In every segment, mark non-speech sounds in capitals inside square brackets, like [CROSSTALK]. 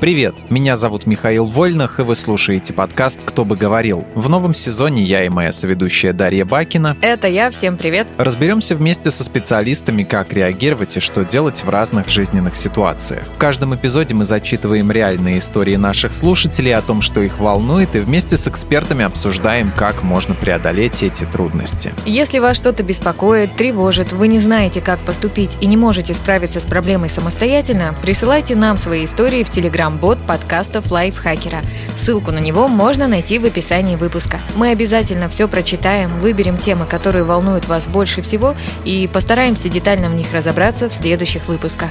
Привет, меня зовут Михаил Вольнах, и вы слушаете подкаст «Кто бы говорил». В новом сезоне я и моя соведущая Дарья Бакина. Это я, всем привет. Разберемся вместе со специалистами, как реагировать и что делать в разных жизненных ситуациях. В каждом эпизоде мы зачитываем реальные истории наших слушателей о том, что их волнует, и вместе с экспертами обсуждаем, как можно преодолеть эти трудности. Если вас что-то беспокоит, тревожит, вы не знаете, как поступить и не можете справиться с проблемой самостоятельно, присылайте нам свои истории в Телеграм телеграм-бот подкастов Лайфхакера. Ссылку на него можно найти в описании выпуска. Мы обязательно все прочитаем, выберем темы, которые волнуют вас больше всего и постараемся детально в них разобраться в следующих выпусках.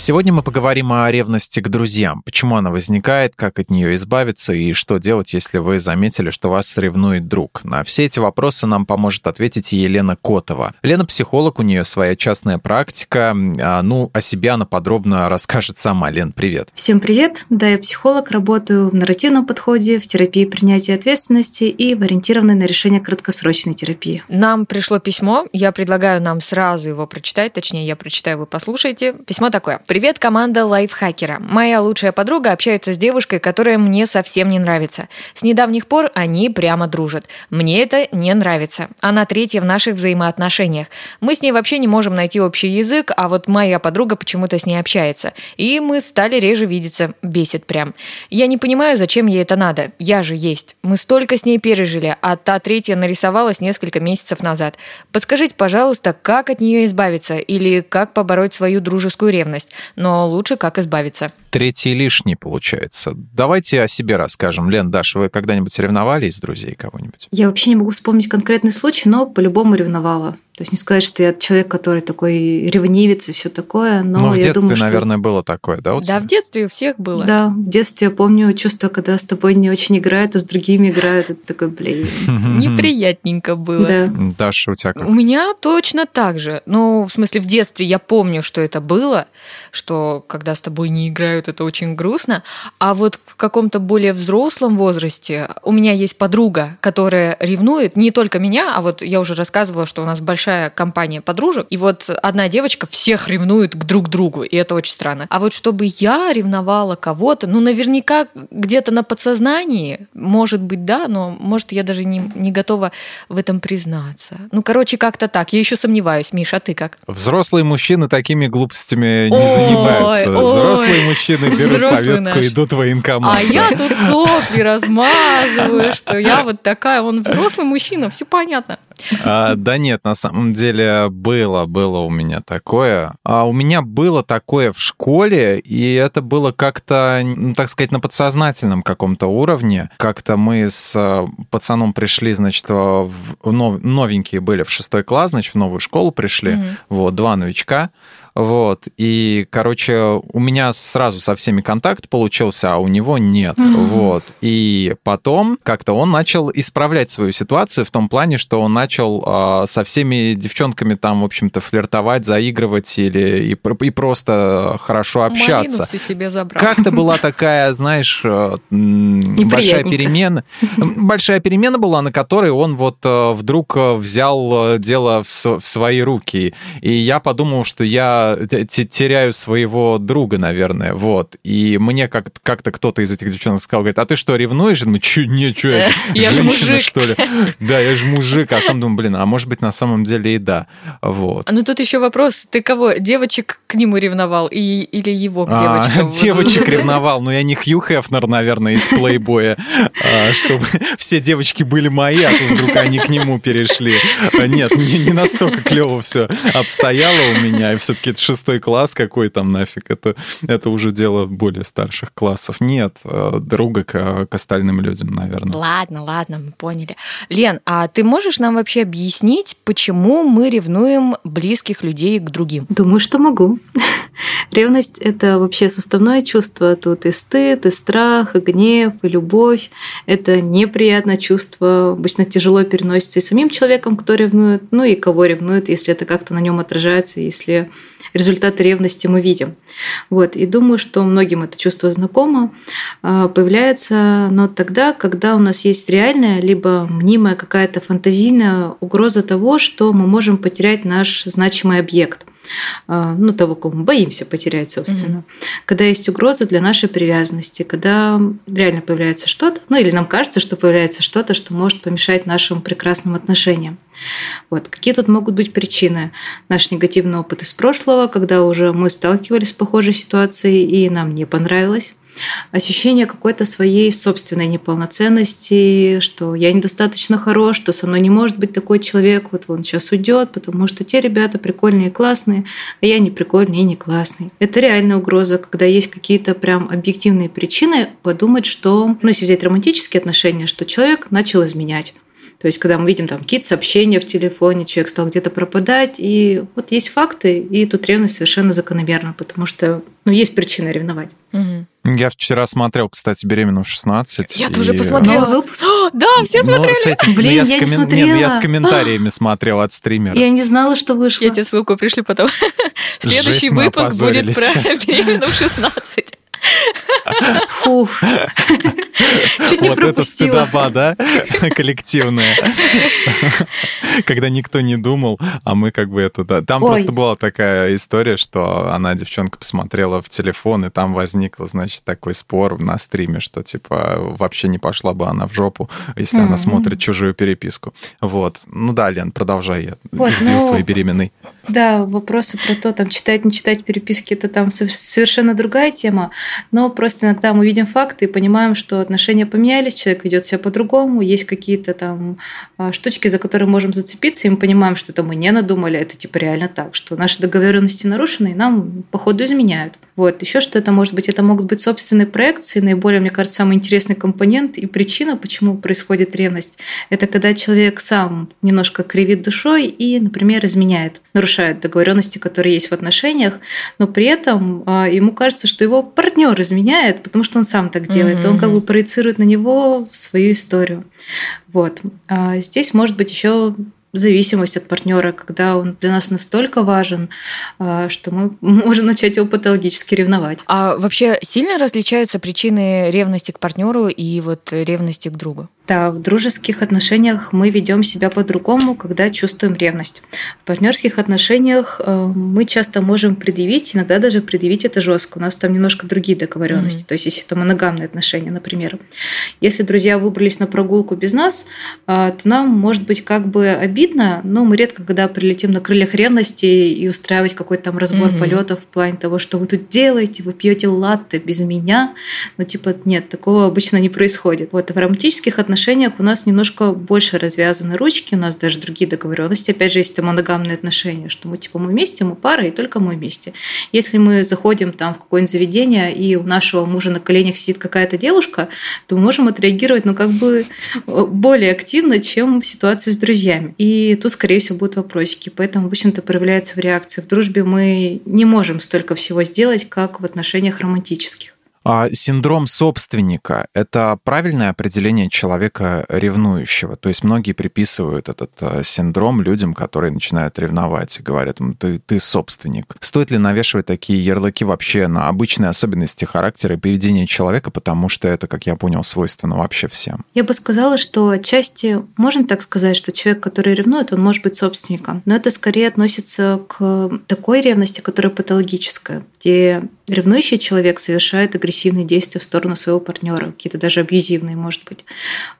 Сегодня мы поговорим о ревности к друзьям. Почему она возникает, как от нее избавиться и что делать, если вы заметили, что вас ревнует друг. На все эти вопросы нам поможет ответить Елена Котова. Лена психолог, у нее своя частная практика. А, ну, о себе она подробно расскажет сама. Лен, привет. Всем привет. Да, я психолог, работаю в нарративном подходе, в терапии принятия ответственности и в ориентированной на решение краткосрочной терапии. Нам пришло письмо. Я предлагаю нам сразу его прочитать. Точнее, я прочитаю, вы послушайте. Письмо такое. Привет, команда лайфхакера. Моя лучшая подруга общается с девушкой, которая мне совсем не нравится. С недавних пор они прямо дружат. Мне это не нравится. Она третья в наших взаимоотношениях. Мы с ней вообще не можем найти общий язык, а вот моя подруга почему-то с ней общается. И мы стали реже видеться. Бесит прям. Я не понимаю, зачем ей это надо. Я же есть. Мы столько с ней пережили, а та третья нарисовалась несколько месяцев назад. Подскажите, пожалуйста, как от нее избавиться или как побороть свою дружескую ревность? Но лучше как избавиться. Третий лишний получается. Давайте о себе расскажем. Лен, Даш, вы когда-нибудь ревновали из друзей кого-нибудь? Я вообще не могу вспомнить конкретный случай, но по-любому ревновала. То есть не сказать, что я человек, который такой ревнивец и все такое, но ну, в я детстве, думаю, что... наверное, было такое, да? Да, в детстве у всех было. Да, в детстве я помню чувство, когда с тобой не очень играют, а с другими играют. Это такой, блин. Неприятненько было. Да. Даша, у тебя как? У меня точно так же. Ну, в смысле, в детстве я помню, что это было, что когда с тобой не играют, это очень грустно. А вот в каком-то более взрослом возрасте у меня есть подруга, которая ревнует не только меня, а вот я уже рассказывала, что у нас большая компания подружек, и вот одна девочка всех ревнует к друг другу, и это очень странно. А вот чтобы я ревновала кого-то, ну, наверняка где-то на подсознании, может быть, да, но может я даже не, не готова в этом признаться. Ну, короче, как-то так. Я еще сомневаюсь. Миша, а ты как? Взрослые мужчины такими глупостями не ой, занимаются. Ой, Взрослые мужчины берут повестку, наш. идут в военкомат. А я тут сопли размазываю, что я вот такая, он взрослый мужчина, все понятно. А, да нет, на самом деле было, было у меня такое. А у меня было такое в школе, и это было как-то, ну, так сказать, на подсознательном каком-то уровне. Как-то мы с э, пацаном пришли, значит, в нов, новенькие были в шестой класс, значит, в новую школу пришли, mm-hmm. вот, два новичка. Вот. И, короче, у меня сразу со всеми контакт получился, а у него нет. Mm-hmm. Вот. И потом как-то он начал исправлять свою ситуацию в том плане, что он начал э, со всеми девчонками там, в общем-то, флиртовать, заигрывать или и, и просто хорошо общаться. Как-то была [LAUGHS] такая, знаешь, э, большая перемена. Большая перемена была, на которой он вот э, вдруг взял э, дело в свои руки. И я подумал, что я теряю своего друга, наверное, вот. И мне как- как-то кто-то из этих девчонок сказал, говорит, а ты что, ревнуешь? Я думаю, че, не, че, я, я же мужик. что ли? Да, я же мужик, а сам думаю, блин, а может быть на самом деле и да, вот. Ну тут еще вопрос, ты кого, девочек к нему ревновал и, или его к девочкам? А, [LAUGHS] девочек ревновал, но я не Хью Хефнер, наверное, из плейбоя, [LAUGHS] а, чтобы все девочки были мои, а тут вдруг они к нему перешли. А, нет, не, не настолько клево все обстояло у меня, и все-таки шестой класс какой там нафиг, это, это уже дело более старших классов. Нет, э, друга к, к остальным людям, наверное. Ладно, ладно, мы поняли. Лен, а ты можешь нам вообще объяснить, почему мы ревнуем близких людей к другим? Думаю, что могу. [LAUGHS] Ревность — это вообще составное чувство. Тут и стыд, и страх, и гнев, и любовь. Это неприятное чувство. Обычно тяжело переносится и самим человеком, кто ревнует, ну и кого ревнует, если это как-то на нем отражается, если результаты ревности мы видим. Вот. И думаю, что многим это чувство знакомо. А, появляется но тогда, когда у нас есть реальная, либо мнимая какая-то фантазийная угроза того, что мы можем потерять наш значимый объект – ну, того, кого мы боимся потерять, собственно. Mm-hmm. Когда есть угроза для нашей привязанности, когда реально появляется что-то, ну, или нам кажется, что появляется что-то, что может помешать нашим прекрасным отношениям. Вот. Какие тут могут быть причины? Наш негативный опыт из прошлого, когда уже мы сталкивались с похожей ситуацией и нам не понравилось ощущение какой-то своей собственной неполноценности, что я недостаточно хорош, что со мной не может быть такой человек, вот он сейчас уйдет, потому что те ребята прикольные и классные, а я не прикольный и не классный. Это реальная угроза, когда есть какие-то прям объективные причины подумать, что, ну, если взять романтические отношения, что человек начал изменять. То есть, когда мы видим там какие-то сообщения в телефоне, человек стал где-то пропадать, и вот есть факты, и тут ревность совершенно закономерна, потому что ну, есть причина ревновать. Угу. Я вчера смотрел, кстати, «Беременную в 16». Я и... тоже посмотрела выпуск. [GASPS] да, все ну, смотрели. Ну, этим, Блин, я, я, с комен... Нет, я с комментариями [GASPS] смотрел от стримера. Я не знала, что вышло. Я тебе ссылку пришли потом. [LAUGHS] Следующий выпуск будет про «Беременную в 16». Фух. Чуть не вот это стыдоба, да? Коллективная. Когда никто не думал, а мы как бы это... Да. Там Ой. просто была такая история, что она, девчонка, посмотрела в телефон, и там возникла, значит, такой спор на стриме, что, типа, вообще не пошла бы она в жопу, если mm-hmm. она смотрит чужую переписку. Вот. Ну да, Лен, продолжай, я вот, ну, своей беременной. Да, вопросы про то, там, читать, не читать переписки, это там совершенно другая тема, но просто иногда мы видим факты и понимаем, что отношения поменялись, человек ведет себя по-другому, есть какие-то там а, штучки, за которые можем зацепиться, и мы понимаем, что это мы не надумали, это типа реально так, что наши договоренности нарушены, и нам походу изменяют. Вот. Еще что это может быть? Это могут быть собственные проекции. Наиболее, мне кажется, самый интересный компонент и причина, почему происходит ревность, это когда человек сам немножко кривит душой и, например, изменяет, нарушает договоренности, которые есть в отношениях, но при этом а, ему кажется, что его партнер изменяет, потому что он сам так делает, mm-hmm. он как бы проецирует на него свою историю. Вот. А здесь может быть еще зависимость от партнера, когда он для нас настолько важен, а, что мы [LAUGHS] можем начать его патологически ревновать. А вообще сильно различаются причины ревности к партнеру и вот ревности к другу? Да, в дружеских отношениях мы ведем себя по-другому, когда чувствуем ревность. В партнерских отношениях э, мы часто можем предъявить, иногда даже предъявить это жестко. У нас там немножко другие договоренности. Mm-hmm. То есть, если это моногамные отношения, например. Если друзья выбрались на прогулку без нас, э, то нам может быть как бы обидно, но мы редко, когда прилетим на крыльях ревности и устраивать какой-то там разбор mm-hmm. полетов в плане того, что вы тут делаете, вы пьете латте без меня. Ну, типа, нет, такого обычно не происходит. Вот в романтических отношениях отношениях у нас немножко больше развязаны ручки, у нас даже другие договоренности. Опять же, есть это моногамные отношения, что мы типа мы вместе, мы пара, и только мы вместе. Если мы заходим там в какое-нибудь заведение, и у нашего мужа на коленях сидит какая-то девушка, то мы можем отреагировать, ну, как бы э, более активно, чем в ситуации с друзьями. И тут, скорее всего, будут вопросики. Поэтому обычно это проявляется в реакции. В дружбе мы не можем столько всего сделать, как в отношениях романтических. А синдром собственника – это правильное определение человека ревнующего? То есть многие приписывают этот э, синдром людям, которые начинают ревновать и говорят, ты, ты собственник. Стоит ли навешивать такие ярлыки вообще на обычные особенности характера и поведения человека, потому что это, как я понял, свойственно вообще всем? Я бы сказала, что отчасти можно так сказать, что человек, который ревнует, он может быть собственником. Но это скорее относится к такой ревности, которая патологическая, где ревнующий человек совершает агрессивные действия в сторону своего партнера, какие-то даже абьюзивные, может быть.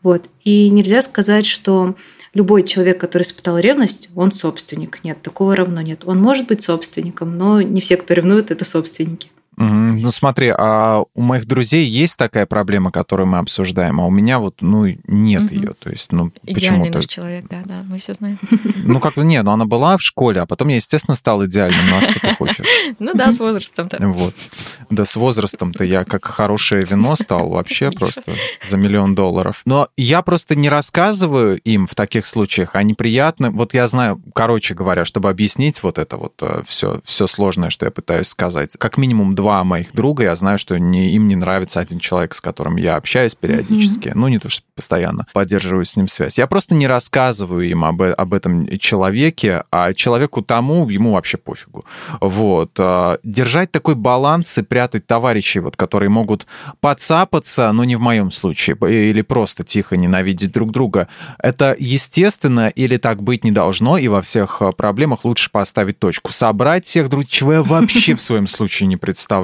Вот. И нельзя сказать, что любой человек, который испытал ревность, он собственник. Нет, такого равно нет. Он может быть собственником, но не все, кто ревнует, это собственники. Ну смотри, а у моих друзей есть такая проблема, которую мы обсуждаем, а у меня вот, ну, нет угу. ее. То есть, ну, Идеальный наш человек, да, да, мы все знаем. Ну, как-то нет, но она была в школе, а потом я, естественно, стал идеальным. Ну, а что ты хочешь? [LAUGHS] Ну да, с возрастом-то. Вот. Да, с возрастом-то я как хорошее вино стал вообще просто за миллион долларов. Но я просто не рассказываю им в таких случаях, а неприятно. Вот я знаю, короче говоря, чтобы объяснить вот это вот все, э, все сложное, что я пытаюсь сказать, как минимум два два моих друга, я знаю, что не, им не нравится один человек, с которым я общаюсь периодически. Mm-hmm. Ну, не то, что постоянно поддерживаю с ним связь. Я просто не рассказываю им об, об этом человеке, а человеку тому ему вообще пофигу. Вот. А, держать такой баланс и прятать товарищей, вот, которые могут подцапаться, но не в моем случае, или просто тихо ненавидеть друг друга. Это естественно или так быть не должно, и во всех а, проблемах лучше поставить точку. Собрать всех друг, чего я вообще в [LAUGHS] своем случае не представляю.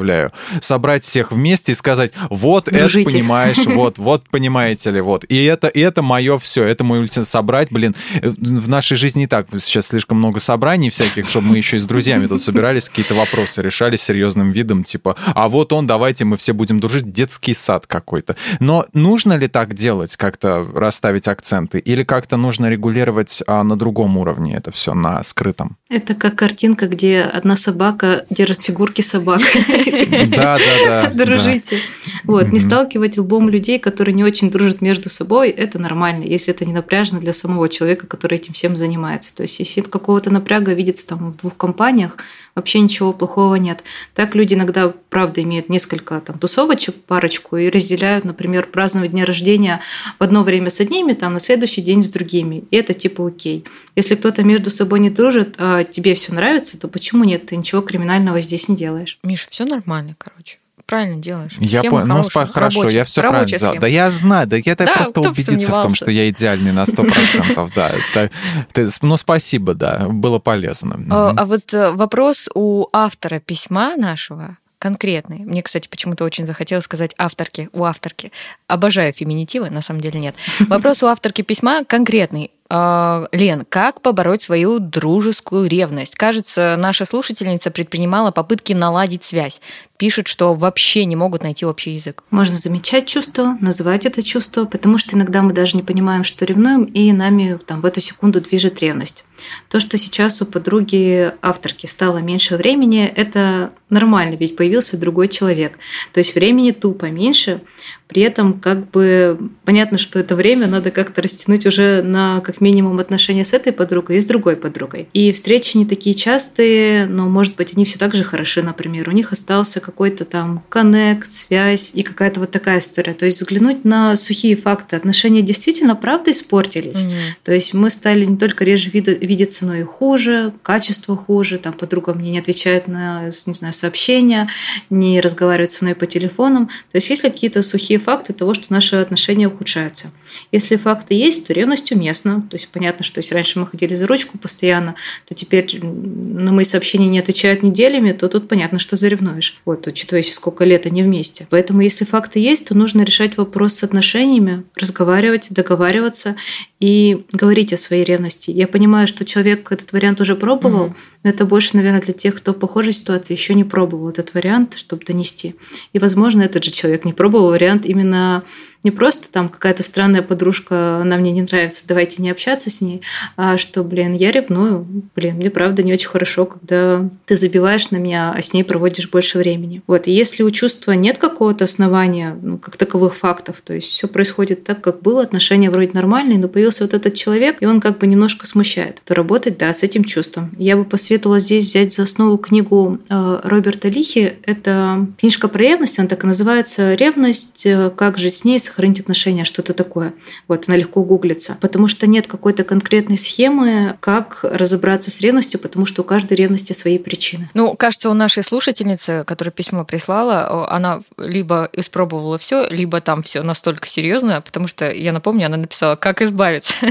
Собрать всех вместе и сказать, вот Дружите. это понимаешь, [LAUGHS] вот, вот понимаете ли, вот. И это, и это мое все, это мой ультимат собрать, блин. В нашей жизни не так, сейчас слишком много собраний всяких, чтобы мы еще и с друзьями тут собирались, какие-то вопросы решали серьезным видом, типа, а вот он, давайте мы все будем дружить, детский сад какой-то. Но нужно ли так делать, как-то расставить акценты, или как-то нужно регулировать а, на другом уровне это все, на скрытом? Это как картинка, где одна собака держит фигурки собак. [LAUGHS] [LAUGHS] Да, да, да. Дружите. Вот, не сталкивать лбом людей, которые не очень дружат между собой, это нормально, если это не напряжно для самого человека, который этим всем занимается. То есть, если какого-то напряга видится там в двух компаниях, вообще ничего плохого нет. Так люди иногда, правда, имеют несколько там тусовочек, парочку, и разделяют, например, праздновать дня рождения в одно время с одними, там на следующий день с другими. И это типа окей. Если кто-то между собой не дружит, а тебе все нравится, то почему нет? Ты ничего криминального здесь не делаешь. Миша, все нормально, короче правильно делаешь. Я понял. Ну, хорошо, рабочая, я все правильно сделал. Да я знаю, да я да, просто убедиться в том, что я идеальный на 100%, да. Ну, спасибо, да, было полезно. А, а вот э, вопрос у автора письма нашего, конкретный. Мне, кстати, почему-то очень захотелось сказать авторки, у авторки. Обожаю феминитивы, на самом деле нет. [LAUGHS] Вопрос у авторки письма конкретный. А, Лен, как побороть свою дружескую ревность? Кажется, наша слушательница предпринимала попытки наладить связь. Пишет, что вообще не могут найти общий язык. Можно замечать чувство, называть это чувство, потому что иногда мы даже не понимаем, что ревнуем, и нами там, в эту секунду движет ревность. То, что сейчас у подруги авторки стало меньше времени, это нормально, ведь появился другой человек. То есть времени тупо меньше, при этом как бы понятно, что это время надо как-то растянуть уже на как минимум отношения с этой подругой и с другой подругой. И встречи не такие частые, но, может быть, они все так же хороши, например. У них остался какой-то там коннект, связь и какая-то вот такая история. То есть взглянуть на сухие факты. Отношения действительно, правда, испортились. Mm-hmm. То есть мы стали не только реже видеться, но хуже, качество хуже. Там подруга мне не отвечает на, не знаю, сообщения, не разговаривает со мной по телефонам. То есть если какие-то сухие факты того, что наши отношения ухудшаются. Если факты есть, то ревность уместна. То есть понятно, что если раньше мы ходили за ручку постоянно, то теперь на мои сообщения не отвечают неделями, то тут понятно, что заревнуешь. Вот, учитывая, сколько лет они вместе. Поэтому если факты есть, то нужно решать вопрос с отношениями, разговаривать, договариваться и говорить о своей ревности. Я понимаю, что человек этот вариант уже пробовал, mm-hmm. но это больше, наверное, для тех, кто в похожей ситуации еще не пробовал этот вариант, чтобы донести. И, возможно, этот же человек не пробовал вариант именно не просто там какая-то странная подружка, она мне не нравится, давайте не общаться с ней, а что, блин, я ревную, блин, мне правда не очень хорошо, когда ты забиваешь на меня, а с ней проводишь больше времени. Вот, и если у чувства нет какого-то основания, ну, как таковых фактов, то есть все происходит так, как было, отношения вроде нормальные, но появился вот этот человек, и он как бы немножко смущает, то работать, да, с этим чувством. Я бы посоветовала здесь взять за основу книгу э, Роберта Лихи, это книжка про ревность, она так и называется «Ревность. Как же с ней сохранить отношения, что-то такое. Вот, она легко гуглится. Потому что нет какой-то конкретной схемы, как разобраться с ревностью, потому что у каждой ревности свои причины. Ну, кажется, у нашей слушательницы, которая письмо прислала, она либо испробовала все, либо там все настолько серьезно, потому что, я напомню, она написала, как избавиться. [LAUGHS]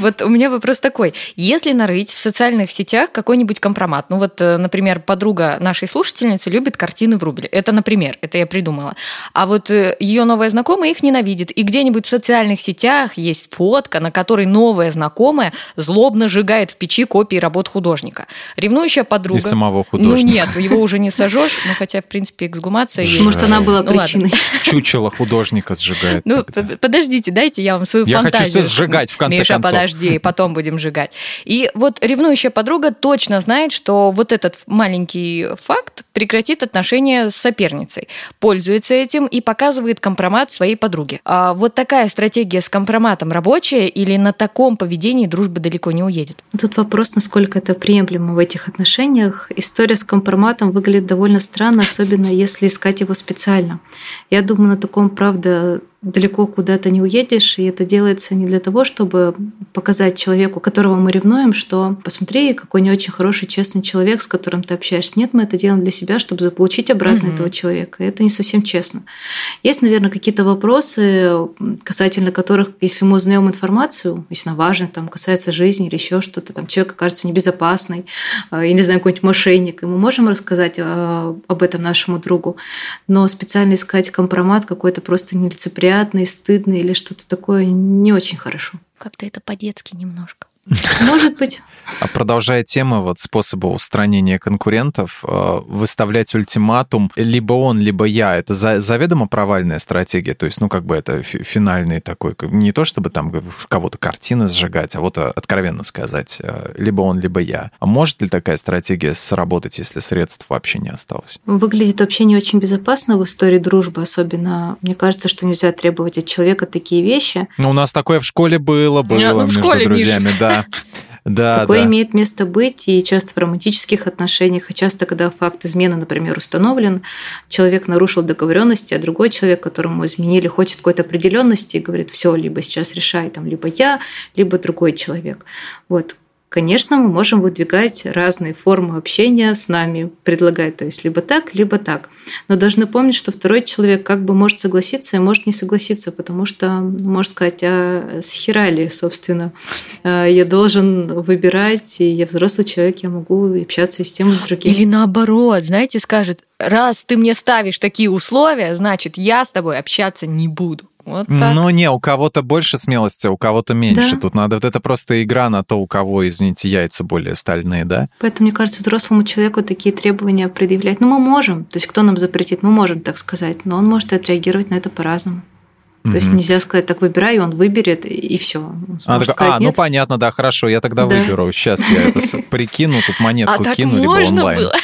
Вот у меня вопрос такой. Если нарыть в социальных сетях какой-нибудь компромат, ну вот, э, например, подруга нашей слушательницы любит картины в рубль. Это, например, это я придумала. А вот э, ее новая знакомая их ненавидит. И где-нибудь в социальных сетях есть фотка, на которой новая знакомая злобно сжигает в печи копии работ художника. Ревнующая подруга... И самого художника. Ну нет, его уже не сожжешь, ну хотя, в принципе, эксгумация есть. Может, она была ну, причиной. Чучело художника сжигает. Ну, подождите, дайте я вам свою фантазию. Я хочу все сжигать, в конце Миша, подожди, потом будем сжигать. И вот ревнующая подруга точно знает, что вот этот маленький факт прекратит отношения с соперницей, пользуется этим и показывает компромат своей своей подруге. А вот такая стратегия с компроматом рабочая или на таком поведении дружба далеко не уедет? Тут вопрос, насколько это приемлемо в этих отношениях. История с компроматом выглядит довольно странно, особенно если искать его специально. Я думаю, на таком, правда, далеко куда-то не уедешь, и это делается не для того, чтобы показать человеку, которого мы ревнуем, что посмотри, какой не очень хороший, честный человек, с которым ты общаешься. Нет, мы это делаем для себя, чтобы заполучить обратно угу. этого человека. Это не совсем честно. Есть, наверное, какие-то вопросы, касательно которых, если мы узнаем информацию, если она важна, там, касается жизни или еще что-то, там, человек окажется небезопасный, я э, не знаю, какой-нибудь мошенник, и мы можем рассказать э, об этом нашему другу, но специально искать компромат какой-то просто нелицеприятный неприятный, стыдный или что-то такое не очень хорошо. Как-то это по-детски немножко. [LAUGHS] Может быть. А продолжая тему вот способа устранения конкурентов, э, выставлять ультиматум либо он, либо я, это заведомо провальная стратегия, то есть, ну, как бы это финальный такой, не то чтобы там кого-то картины сжигать, а вот э, откровенно сказать, э, либо он, либо я. А может ли такая стратегия сработать, если средств вообще не осталось? Выглядит вообще не очень безопасно в истории дружбы, особенно, мне кажется, что нельзя требовать от человека такие вещи. Ну, у нас такое в школе было, было ну, между школе, друзьями, Миша. да. Да, Такое да. имеет место быть и часто в романтических отношениях, и часто, когда факт измены, например, установлен, человек нарушил договоренности, а другой человек, которому изменили, хочет какой-то определенности и говорит, все, либо сейчас решай, там, либо я, либо другой человек. Вот конечно, мы можем выдвигать разные формы общения с нами, предлагать, то есть либо так, либо так. Но должны помнить, что второй человек как бы может согласиться и может не согласиться, потому что, можно сказать, а с хера ли, собственно, э, я должен выбирать, и я взрослый человек, я могу общаться и с тем, и с другим. Или наоборот, знаете, скажет, раз ты мне ставишь такие условия, значит, я с тобой общаться не буду. Вот так. Ну, не, у кого-то больше смелости, а у кого-то меньше. Да. Тут надо вот это просто игра на то, у кого, извините, яйца более стальные, да? Поэтому, мне кажется, взрослому человеку такие требования предъявлять. Ну, мы можем. То есть, кто нам запретит? Мы можем так сказать. Но он может отреагировать на это по-разному. То mm-hmm. есть нельзя сказать, так выбирай, и он выберет, и все. А, так, сказать, а ну понятно, да, хорошо, я тогда да. выберу. Сейчас я это прикину, тут монетку а кину, либо онлайн. Было?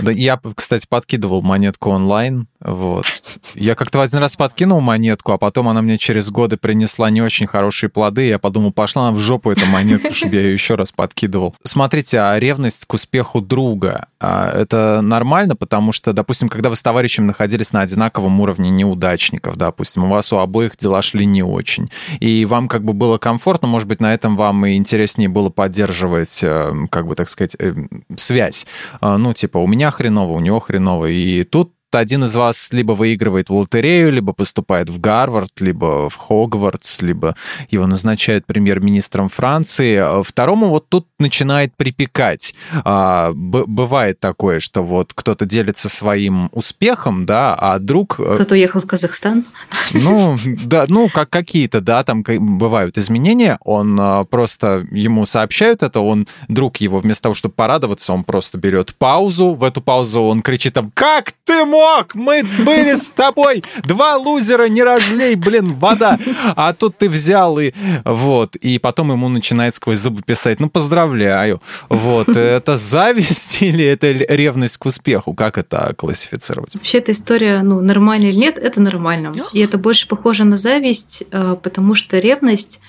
Да, я, кстати, подкидывал монетку онлайн. Вот. Я как-то один раз подкинул монетку, а потом она мне через годы принесла не очень хорошие плоды. Я подумал, пошла она в жопу эта монетка, чтобы я ее еще раз подкидывал. Смотрите, а ревность к успеху друга, а это нормально, потому что, допустим, когда вы с товарищем находились на одинаковом уровне неудачников, допустим, у вас у обоих дела шли не очень, и вам как бы было комфортно, может быть, на этом вам и интереснее было поддерживать, э, как бы, так сказать, э, связь. А, ну, типа, у меня хреново, у него хреново, и тут один из вас либо выигрывает в лотерею, либо поступает в Гарвард, либо в Хогвартс, либо его назначают премьер-министром Франции. А второму вот тут начинает припекать. А, бывает такое, что вот кто-то делится своим успехом, да, а друг... Э, кто-то уехал в Казахстан. Ну, да, ну, как какие-то, да, там бывают изменения. Он а, просто, ему сообщают это, он, друг его, вместо того, чтобы порадоваться, он просто берет паузу. В эту паузу он кричит там, как ты мог мог? Мы были с тобой. Два лузера, не разлей, блин, вода. А тут ты взял и... Вот. И потом ему начинает сквозь зубы писать, ну, поздравляю. Вот. Это зависть или это ревность к успеху? Как это классифицировать? Вообще, эта история, ну, нормально или нет, это нормально. И это больше похоже на зависть, э, потому что ревность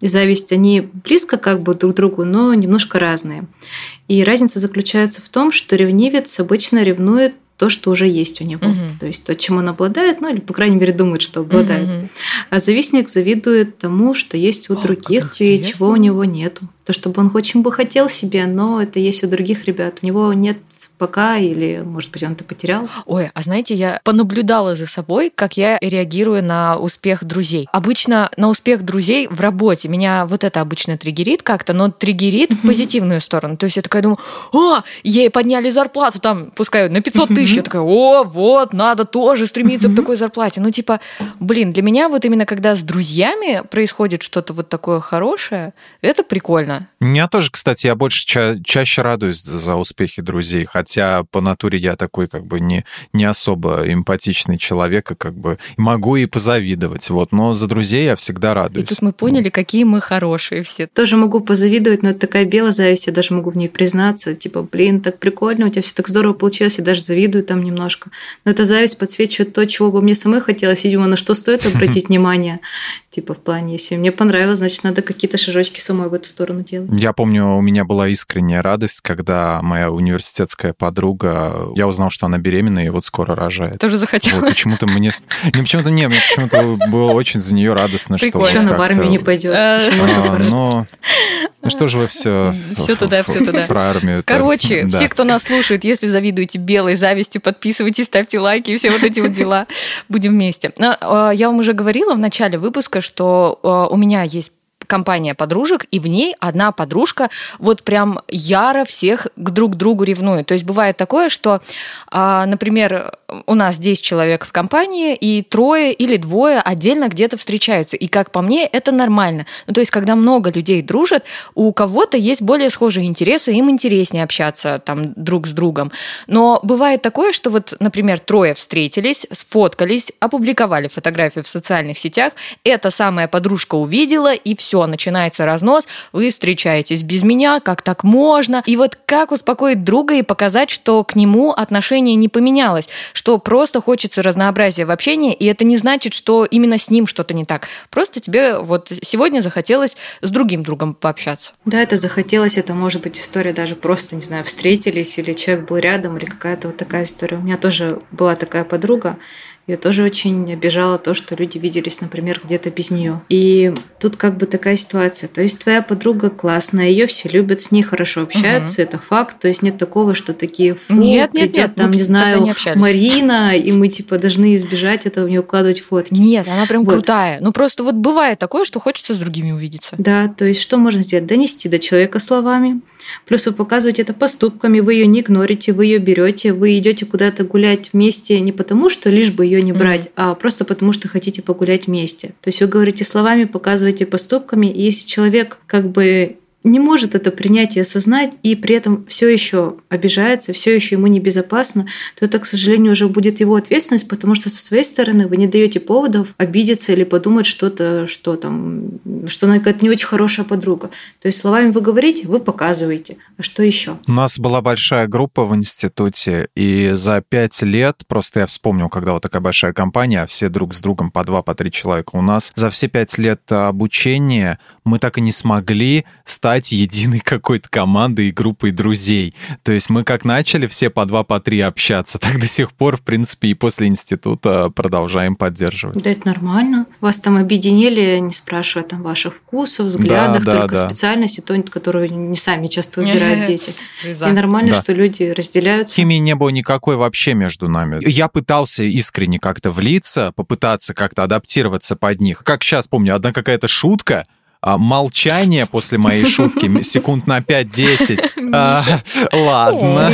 и зависть, они близко как бы друг к другу, но немножко разные. И разница заключается в том, что ревнивец обычно ревнует то, что уже есть у него. Угу. То есть то, чем он обладает, ну или, по крайней мере, думает, что обладает. Угу. А завистник завидует тому, что есть у О, других и чего у него нету то, чтобы он очень бы хотел себе, но это есть у других ребят. У него нет пока, или, может быть, он это потерял. Ой, а знаете, я понаблюдала за собой, как я реагирую на успех друзей. Обычно на успех друзей в работе меня вот это обычно триггерит как-то, но триггерит в позитивную сторону. То есть я такая думаю, о, ей подняли зарплату там, пускай на 500 тысяч. Я такая, о, вот, надо тоже стремиться к такой зарплате. Ну, типа, блин, для меня вот именно когда с друзьями происходит что-то вот такое хорошее, это прикольно классно. Меня тоже, кстати, я больше ча- чаще радуюсь за успехи друзей, хотя по натуре я такой как бы не, не особо эмпатичный человек, и как бы могу и позавидовать, вот, но за друзей я всегда радуюсь. И тут мы поняли, какие мы хорошие все. Тоже могу позавидовать, но это такая белая зависть, я даже могу в ней признаться, типа, блин, так прикольно, у тебя все так здорово получилось, я даже завидую там немножко. Но эта зависть подсвечивает то, чего бы мне самой хотелось, видимо, на что стоит [LAUGHS] обратить внимание. Типа в плане, если мне понравилось, значит, надо какие-то шажочки самой в эту сторону делать. Я помню, у меня была искренняя радость, когда моя университетская подруга, я узнал, что она беременна и вот скоро рожает. Тоже захотела. Вот почему-то мне... Не, почему-то не, мне почему-то было очень за нее радостно, что Прикольно. вот в армию не пойдет. А, но... Ну что же вы все... Всё туда, всё туда. Про армию. Короче, Да. все, кто нас слушает, если завидуете белой завистью, подписывайтесь, ставьте лайки и все вот эти вот дела. Будем вместе. Но, э, Я вам уже говорила в начале выпуска, что э, у меня есть компания подружек, и в ней одна подружка вот прям яро всех к друг другу ревнует. То есть бывает такое, что, а, например, у нас 10 человек в компании, и трое или двое отдельно где-то встречаются. И, как по мне, это нормально. Ну, то есть, когда много людей дружат, у кого-то есть более схожие интересы, им интереснее общаться там друг с другом. Но бывает такое, что вот, например, трое встретились, сфоткались, опубликовали фотографию в социальных сетях, эта самая подружка увидела, и все, начинается разнос, вы встречаетесь без меня, как так можно? И вот как успокоить друга и показать, что к нему отношение не поменялось, что просто хочется разнообразия в общении, и это не значит, что именно с ним что-то не так. Просто тебе вот сегодня захотелось с другим другом пообщаться. Да, это захотелось, это может быть история даже просто, не знаю, встретились, или человек был рядом, или какая-то вот такая история. У меня тоже была такая подруга, ее тоже очень обижало то, что люди виделись, например, где-то без нее. И тут как бы такая ситуация. То есть твоя подруга классная, ее все любят, с ней хорошо общаются, это факт. То есть нет такого, что такие фу, Нет, нет, придёт нет, там, не знаю, не общались. Марина, и мы типа должны избежать этого, не укладывать фотки. Нет, она прям Вот. крутая. Ну просто вот бывает такое, что хочется с другими увидеться. Да, то есть что можно сделать? Донести до человека словами. Плюс вы показываете это поступками, вы ее не игнорите, вы ее берете, вы идете куда-то гулять вместе не потому, что лишь бы ее не брать, а просто потому, что хотите погулять вместе. То есть вы говорите словами, показываете поступками, и если человек как бы не может это принять и осознать, и при этом все еще обижается, все еще ему небезопасно, то это, к сожалению, уже будет его ответственность, потому что со своей стороны вы не даете поводов обидеться или подумать что-то, что там, что она какая-то не очень хорошая подруга. То есть словами вы говорите, вы показываете. А что еще? У нас была большая группа в институте, и за пять лет, просто я вспомнил, когда вот такая большая компания, а все друг с другом по два, по три человека у нас, за все пять лет обучения мы так и не смогли стать единой какой-то командой и группой друзей. То есть мы как начали все по два, по три общаться, [LAUGHS] так до сих пор, в принципе, и после института продолжаем поддерживать. Да, это нормально. Вас там объединили, не спрашивая там ваших вкусов, взглядов, да, только да. специальности, то, которую не сами часто выбирают дети. И нормально, Да. что люди разделяются. Химии не было никакой вообще между нами. Я пытался искренне как-то влиться, попытаться как-то адаптироваться под них. Как сейчас помню, одна какая-то шутка, молчание после моей шутки секунд на 5-10. А, Ладно.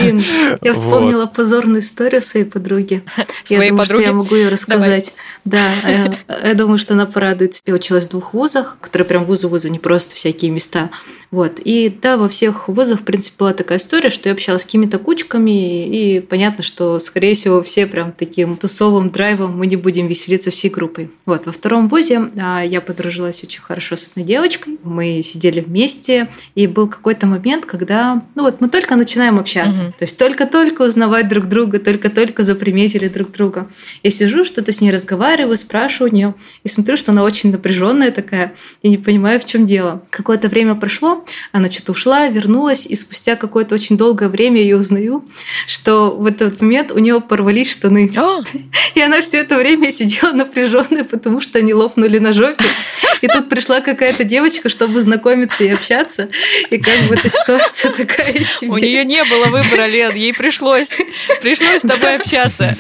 Я вспомнила позорную историю своей подруги. Я Своей думаю, что подруги? я могу ее рассказать. Да, э, я думаю, что она порадуется. Я училась в двух вузах, которые прям вузы-вузы, не просто всякие места. Вот. И да, во всех вузах, в принципе, была такая история, что я общалась с какими-то кучками, и понятно, что, скорее всего, все прям таким тусовым драйвом мы не будем веселиться всей группой. Вот. Во втором вузе а, я подружилась очень хорошо с одной девочкой. Мы сидели вместе, и был какой-то момент, когда, ну вот, мы только начинаем общаться. Мгм. То есть только-только узнавать друг друга, только-только заприметили друг друга. Я сижу, что-то с ней разговариваю, спрашиваю у нее, и смотрю, что она очень напряженная такая, и не понимаю, в чем дело. Какое-то время прошло, она что-то ушла, вернулась, и спустя какое-то очень долгое время я узнаю, что в этот момент у нее порвались штаны. А, И она все это время сидела напряженная, потому что они лопнули на жопе. И тут пришла какая-то девочка, чтобы знакомиться и общаться. И как бы эта ситуация такая себе. У нее не было выбора, Лен, ей пришлось, пришлось с тобой общаться.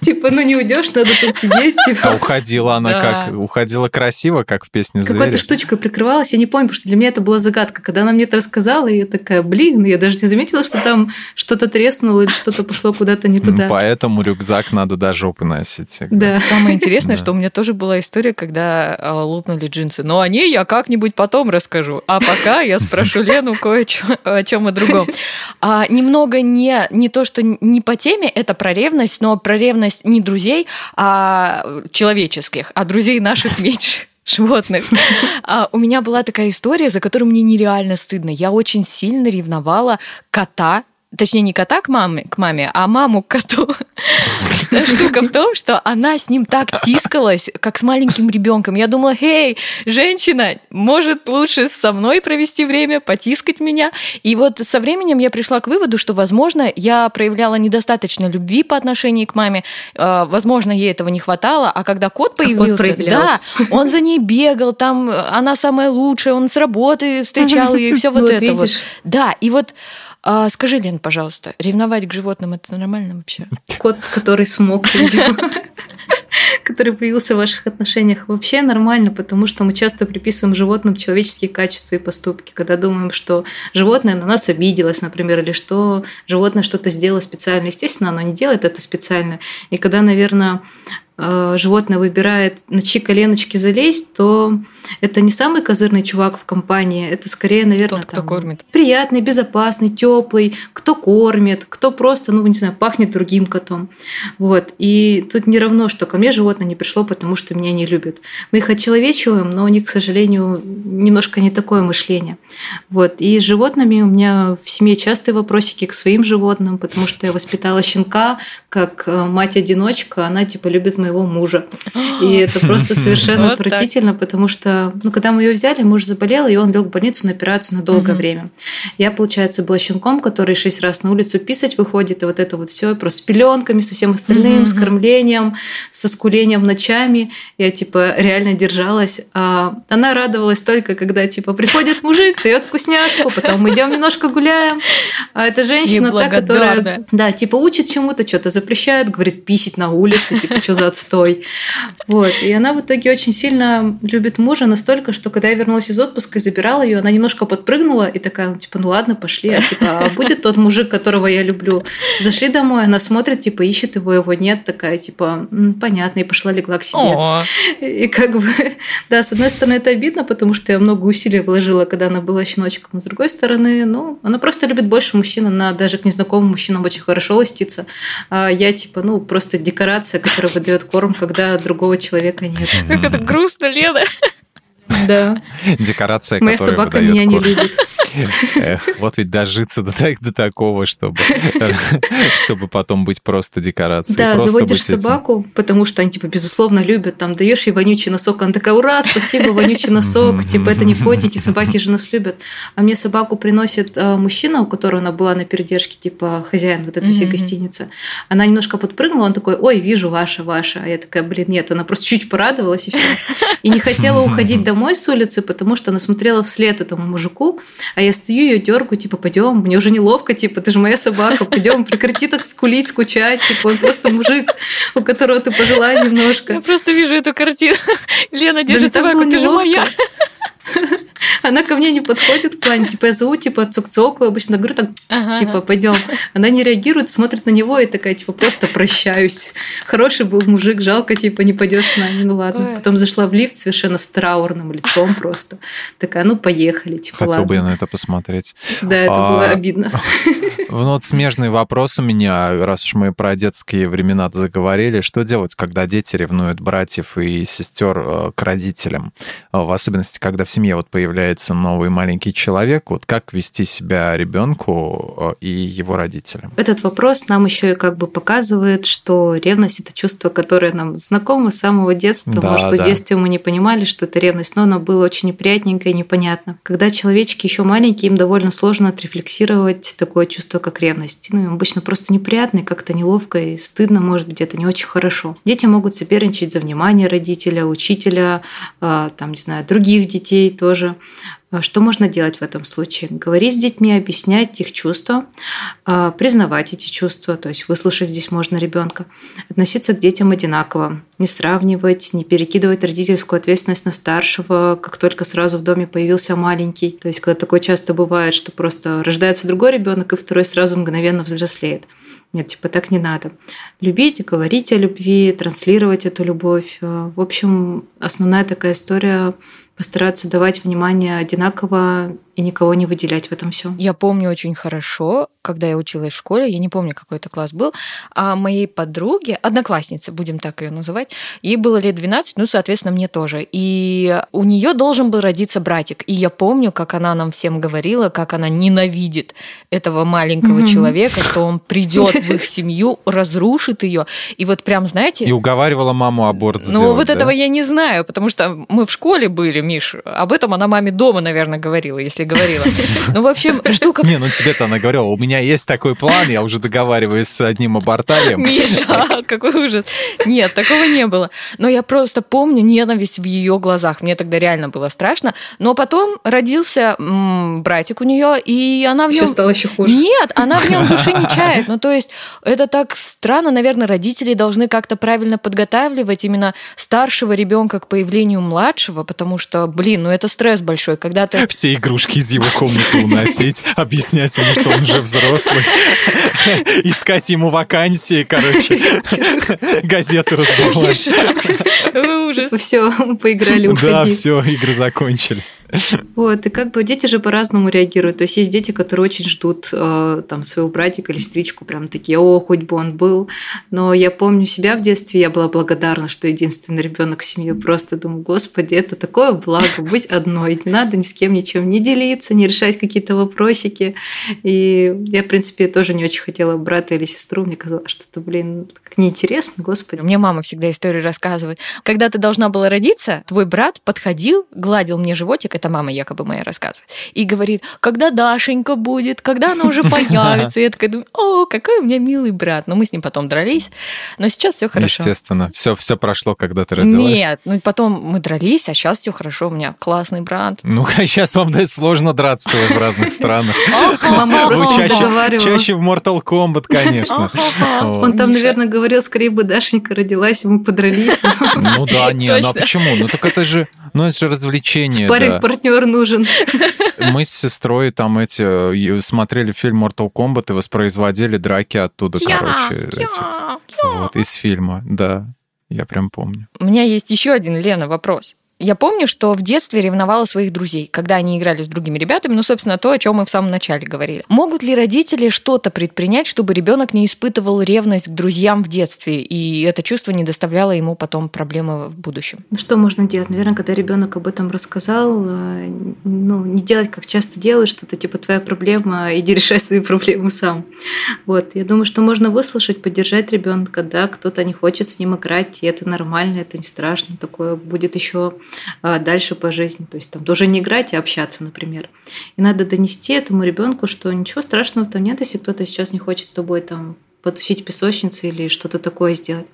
Типа, ну не уйдешь, надо тут сидеть. А Типа. уходила она как? Уходила красиво, как в песне «Звери». Какой-то штучкой прикрывалась, я не помню, потому что для меня это была загадка. Когда она мне это рассказала, я такая, блин, я даже не заметила, что там что-то треснуло или что-то пошло куда-то не Ну, туда. Поэтому рюкзак надо до жопы носить. Да. Самое интересное, что у меня тоже была история, когда а, лопнули джинсы. Но о ней я как-нибудь потом расскажу. А пока я спрошу Лену кое о чем о другом. А, немного не, не то, что не по теме, это про ревность, но про ревность не друзей, а человеческих, а друзей наших меньше животных. А у меня была такая история, за которую мне нереально стыдно. Я очень сильно ревновала кота точнее не кота к маме, к маме, а маму к коту. Штука в том, что она с ним так тискалась, как с маленьким ребенком. Я думала, эй, женщина, может лучше со мной провести время, потискать меня. И вот со временем я пришла к выводу, что, возможно, я проявляла недостаточно любви по отношению к маме, э, возможно, ей этого не хватало, а когда кот появился, а кот да, он за ней бегал, там она самая лучшая, он с работы встречал ее и все вот, это вот. Да, и вот а, скажи, Лен, пожалуйста, ревновать к животным это нормально вообще? Кот, который смог, видимо [LAUGHS] который появился в ваших отношениях, вообще нормально, потому что мы часто приписываем животным человеческие качества и поступки, когда думаем, что животное на нас обиделось, например, или что животное что-то сделало специально. Естественно, оно не делает это специально. И когда, наверное, животное выбирает, на чьи коленочки залезть, то это не самый козырный чувак в компании, это скорее, наверное, Тот, кто там, кормит. приятный, безопасный, теплый, кто кормит, кто просто, ну, не знаю, пахнет другим котом. Вот. И тут не равно, что ко мне животное не пришло, потому что меня не любят. Мы их очеловечиваем, но у них, к сожалению, немножко не такое мышление. Вот. И с животными у меня в семье частые вопросики к своим животным, потому что я воспитала щенка как э, мать-одиночка, она типа любит моих моего мужа. [GASPS] И это просто совершенно отвратительно, потому что, ну, когда мы ее взяли, муж заболел, и он лег в больницу на операцию на долгое время. Я, получается, была щенком, который шесть раз на улицу писать выходит, и вот это вот все просто с пеленками, со всем остальным, с кормлением, со скулением ночами. Я, типа, реально держалась. А она радовалась только, когда, типа, приходит мужик, дает вкусняшку, потом мы идем немножко гуляем. А эта женщина та, которая, да, типа, учит чему-то, что-то запрещает, говорит, писить на улице, типа, что за отстой. Вот. И она в итоге очень сильно любит мужа настолько, что когда я вернулась из отпуска и забирала ее, она немножко подпрыгнула и такая, типа, ну ладно, пошли, а типа, а будет тот мужик, которого я люблю. Зашли домой, она смотрит, типа, ищет его, его нет, такая, типа, понятно, и пошла легла к себе. О. И как бы, [LAUGHS] да, с одной стороны, это обидно, потому что я много усилий вложила, когда она была щеночком, с другой стороны, ну, она просто любит больше мужчин, она даже к незнакомым мужчинам очень хорошо ластится. А я, типа, ну, просто декорация, которая выдает корм, когда другого человека нет. Как это грустно, Лена. Да. Декорация, Моя собака меня не любит. Эх, вот ведь дожиться до, до такого, чтобы, [LAUGHS] чтобы потом быть просто декорацией. Да, просто заводишь собаку, этим. потому что они, типа, безусловно, любят. Там даешь ей вонючий носок, она такая, ура, спасибо, вонючий носок. Типа, это не котики, собаки же нас любят. А мне собаку приносит э, мужчина, у которого она была на передержке, типа, хозяин вот этой всей гостиницы. Она немножко подпрыгнула, он такой, ой, вижу, ваша, ваша. А я такая, блин, нет, она просто чуть порадовалась и все. И не хотела [LAUGHS] уходить домой домой с улицы, потому что она смотрела вслед этому мужику, а я стою ее дергаю, типа, пойдем, мне уже неловко, типа, ты же моя собака, пойдем, прекрати так скулить, скучать, типа, он просто мужик, у которого ты пожила немножко. Я просто вижу эту картину. [LAUGHS] Лена держит собаку, ты же моя. [LAUGHS] Она ко мне не подходит в плане, типа, я зову, типа, цок-цоку, обычно говорю так, ага, типа, пойдем. Она не реагирует, смотрит на него и такая, типа, просто прощаюсь. Хороший был мужик, жалко, типа, не пойдешь с нами, ну ладно. Ой. Потом зашла в лифт совершенно с траурным лицом просто. Такая, ну, поехали, типа, Хотел ладно. бы я на это посмотреть. Да, это а... было обидно. [LAUGHS] Ну, вот смежный вопрос у меня, раз уж мы про детские времена заговорили, что делать, когда дети ревнуют братьев и сестер э, к родителям? В особенности, когда в семье вот появляется новый маленький человек, вот как вести себя ребенку э, и его родителям? Этот вопрос нам еще и как бы показывает, что ревность это чувство, которое нам знакомо с самого детства. Да, Может быть, да. в детстве мы не понимали, что это ревность, но оно было очень неприятненько и непонятно. Когда человечки еще маленькие, им довольно сложно отрефлексировать такое чувство, как ревность. Ну, им обычно просто неприятно, и как-то неловко и стыдно, может быть, это не очень хорошо. Дети могут соперничать за внимание родителя, учителя, э, там, не знаю, других детей тоже. А что можно делать в этом случае? Говорить с детьми, объяснять их чувства, а, признавать эти чувства, то есть выслушать здесь можно ребенка, относиться к детям одинаково, не сравнивать, не перекидывать родительскую ответственность на старшего, как только сразу в доме появился маленький. То есть, когда такое часто бывает, что просто рождается другой ребенок, и второй сразу мгновенно взрослеет. Нет, типа так не надо. Любить, говорить о любви, транслировать эту любовь. В общем, основная такая история постараться давать внимание одинаково и никого не выделять в этом всем. Я помню очень хорошо, когда я училась в школе, я не помню, какой это класс был, а моей подруге, однокласснице, будем так ее называть, ей было лет 12, ну, соответственно, мне тоже. И у нее должен был родиться братик. И я помню, как она нам всем говорила, как она ненавидит этого маленького mm-hmm. человека, что он придет в их [LAUGHS] семью, разрушит ее. И вот прям, знаете... И уговаривала маму аборт сделать, Ну, вот да? этого я не знаю, потому что мы в школе были, Миш. Об этом она маме дома, наверное, говорила, если говорила. Ну, в общем, штука... Не, ну тебе-то она говорила, у меня есть такой план, я уже договариваюсь с одним абортарием. Миша, [LAUGHS] какой ужас. Нет, такого не было. Но я просто помню ненависть в ее глазах. Мне тогда реально было страшно. Но потом родился братик у нее, и она в нем... Все стало еще хуже. Нет, она в нем души не [LAUGHS] чает. Ну, то есть, это так странно. Наверное, родители должны как-то правильно подготавливать именно старшего ребенка к появлению младшего, потому что, блин, ну это стресс большой, когда ты... Все игрушки из его комнаты уносить, объяснять ему, что он уже взрослый, искать ему вакансии, короче, газеты раздавать. Ужас. Все, поиграли, уходи. Да, все, игры закончились. Вот, и как бы дети же по-разному реагируют. То есть есть дети, которые очень ждут э, там своего братика или сестричку, прям такие, о, хоть бы он был. Но я помню себя в детстве, я была благодарна, что единственный ребенок в семье. Просто думаю, господи, это такое благо быть одной. Не надо ни с кем ничем не делиться, не решать какие-то вопросики. И я, в принципе, тоже не очень хотела брата или сестру. Мне казалось, что это, блин, как неинтересно, господи. Мне мама всегда историю рассказывает. Когда ты должна была родиться, твой брат подходил, гладил мне животик, это мама якобы моя рассказывает, и говорит, когда Дашенька будет, когда она уже [LAUGHS] появится. И я такая думаю, о, какой у меня милый брат. Но мы с ним потом дрались, но сейчас все хорошо. Естественно, все, все прошло, когда ты родилась. Нет, ну потом мы дрались, а сейчас все хорошо, у меня классный брат. Ну, сейчас [LAUGHS] вам да, сложно драться в разных странах. Чаще, чаще в Mortal Kombat, конечно. Он там, наверное, говорил, скорее бы Дашенька родилась, мы подрались. Ну да, не, ну а почему? Ну так это же, ну это же развлечение. Спаринг партнер нужен. Мы с сестрой там эти смотрели фильм Mortal Kombat и воспроизводили драки оттуда, короче, вот из фильма, да. Я прям помню. У меня есть еще один, Лена, вопрос. Я помню, что в детстве ревновала своих друзей, когда они играли с другими ребятами, ну, собственно, то, о чем мы в самом начале говорили. Могут ли родители что-то предпринять, чтобы ребенок не испытывал ревность к друзьям в детстве, и это чувство не доставляло ему потом проблемы в будущем? Ну, что можно делать? Наверное, когда ребенок об этом рассказал, э, ну, не делать, как часто делаешь, что это типа твоя проблема, иди решай свои проблемы сам. Вот. Я думаю, что можно выслушать, поддержать ребенка, да, кто-то не хочет с ним играть, и это нормально, это не страшно, такое будет еще дальше по жизни. То есть там тоже не играть, а общаться, например. И надо донести этому ребенку, что ничего страшного там нет, если кто-то сейчас не хочет с тобой там потусить в песочнице или что-то такое сделать.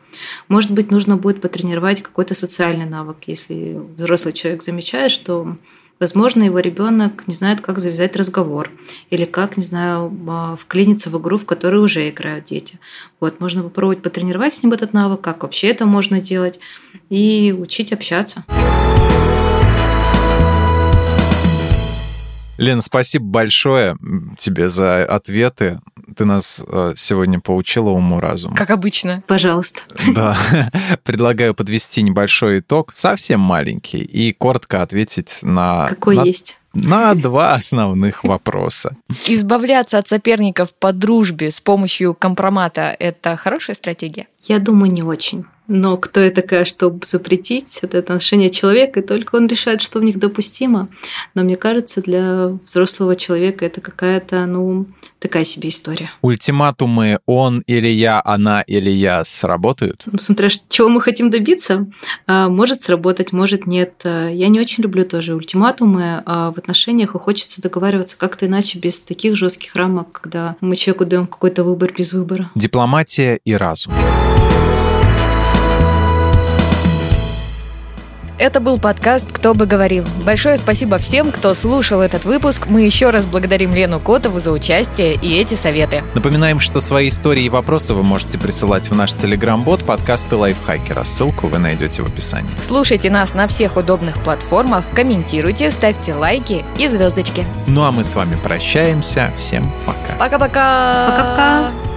Может быть, нужно будет потренировать какой-то социальный навык, если взрослый человек замечает, что Возможно, его ребенок не знает, как завязать разговор или как, не знаю, а, вклиниться в игру, в которой уже играют дети. Вот, можно попробовать потренировать с ним этот навык, как вообще это можно делать, и учить общаться. Лена, спасибо большое тебе за ответы. Ты нас э, сегодня поучила уму-разуму. Как обычно. Пожалуйста. Да. [LAUGHS] Предлагаю подвести небольшой итог, совсем маленький, и коротко ответить на... Какой на... есть? на два основных [LAUGHS] вопроса. Избавляться от соперников по дружбе с помощью компромата – это хорошая стратегия? Я думаю, не очень. Но кто я такая, чтобы запретить это отношение человека, и только он решает, что в них допустимо. Но мне кажется, для взрослого человека это какая-то, ну, такая себе история. Ультиматумы «он или я», «она или я» сработают? Ну, смотря, чего мы хотим добиться. А, может сработать, может нет. А, я не очень люблю тоже ультиматумы а в отношениях, и хочется договариваться как-то иначе, без таких жестких рамок, когда мы человеку даем какой-то выбор без выбора. Дипломатия и разум. Это был подкаст «Кто бы говорил». Большое спасибо всем, кто слушал этот выпуск. Мы еще раз благодарим Лену Котову за участие и эти советы. Напоминаем, что свои истории и вопросы вы можете присылать в наш телеграм-бот подкасты лайфхакера. Ссылку вы найдете в описании. Слушайте нас на всех удобных платформах, комментируйте, ставьте лайки и звездочки. Ну а мы с вами прощаемся. Всем пока. Пока-пока. Пока-пока.